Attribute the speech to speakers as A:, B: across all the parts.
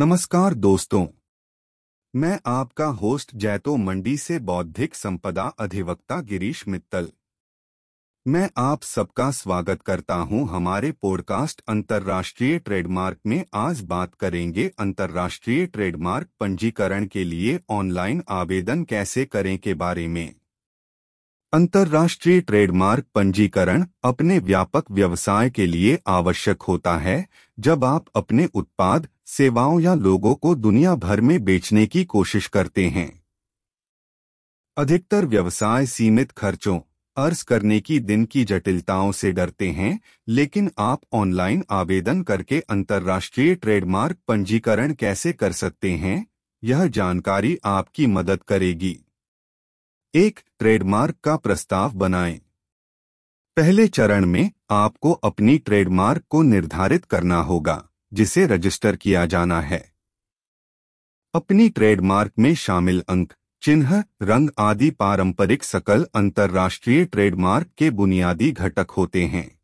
A: नमस्कार दोस्तों। मैं आपका होस्ट जैतो मंडी से बौद्धिक संपदा अधिवक्ता गिरीश मित्तल। मैं आप सबका स्वागत करता हूँ हमारे पॉडकास्ट अंतर्राष्ट्रीय ट्रेडमार्क में। आज बात करेंगे अंतर्राष्ट्रीय ट्रेडमार्क पंजीकरण के लिए ऑनलाइन आवेदन कैसे करें के बारे में। अंतर्राष्ट्रीय ट्रेडमार्क पंजीकरण अपने व्यापक व्यवसाय के लिए आवश्यक होता है। जब आप अपने उत्पाद सेवाओं या लोगों को दुनिया भर में बेचने की कोशिश करते हैं। अधिकतर व्यवसाय सीमित खर्चों, अर्ज़ करने की दिन की जटिलताओं से डरते हैं, लेकिन आप ऑनलाइन आवेदन करके अंतर्राष्ट्रीय ट्रेडमार्क पंजीकरण कैसे कर सकते हैं, यह जानकारी आपकी मदद करेगी। एक, ट्रेडमार्क का प्रस्ताव बनाएँ। पहले चरण में आपको अपनी ट्रेडमार्क को निर्धारित करना होगा। जिसे रजिस्टर किया जाना है। अपनी ट्रेडमार्क में शामिल अंक, चिन्ह, रंग आदि पारंपरिक सकल अंतर्राष्ट्रीय ट्रेडमार्क के बुनियादी घटक होते हैं।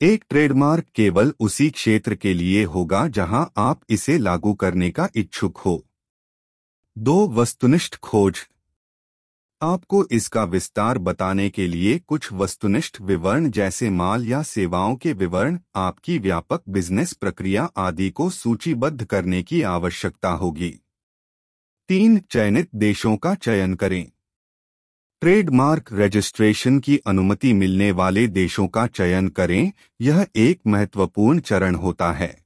A: एक ट्रेडमार्क केवल उसी क्षेत्र के लिए होगा जहाँ आप इसे लागू करने का इच्छुक हो। दो वस्तुनिष्ठ खोज आपको इसका विस्तार बताने के लिए कुछ वस्तुनिष्ठ विवरण जैसे माल या सेवाओं के विवरण, आपकी व्यापक बिज़नेस प्रक्रिया आदि को सूचीबद्ध करने की आवश्यकता होगी। तीन, चयनित देशों का चयन करें। ट्रेडमार्क रजिस्ट्रेशन की अनुमति मिलने वाले देशों का चयन करें, यह एक महत्वपूर्ण चरण होता है।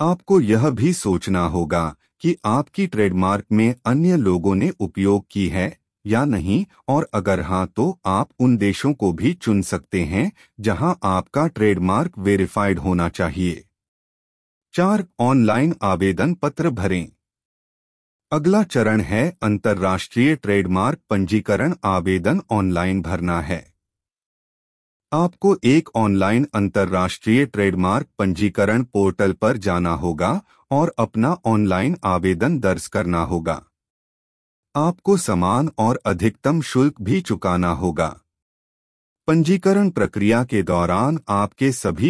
A: आपको यह भी सोचना होगा कि आपकी ट्रेडमार्क में अन्य लोगों ने उपयोग की है या नहीं, और अगर हाँ तो आप उन देशों को भी चुन सकते हैं जहाँ आपका ट्रेडमार्क वेरीफाइड होना चाहिए। चार ऑनलाइन आवेदन पत्र भरें। अगला चरण है अंतर्राष्ट्रीय ट्रेडमार्क पंजीकरण आवेदन ऑनलाइन भरना है। आपको एक ऑनलाइन अंतर्राष्ट्रीय ट्रेडमार्क पंजीकरण पोर्टल पर जाना होगा और अपना ऑनलाइन आवेदन दर्ज करना होगा। आपको समान और अधिकतम शुल्क भी चुकाना होगा। पंजीकरण प्रक्रिया के दौरान आपके सभी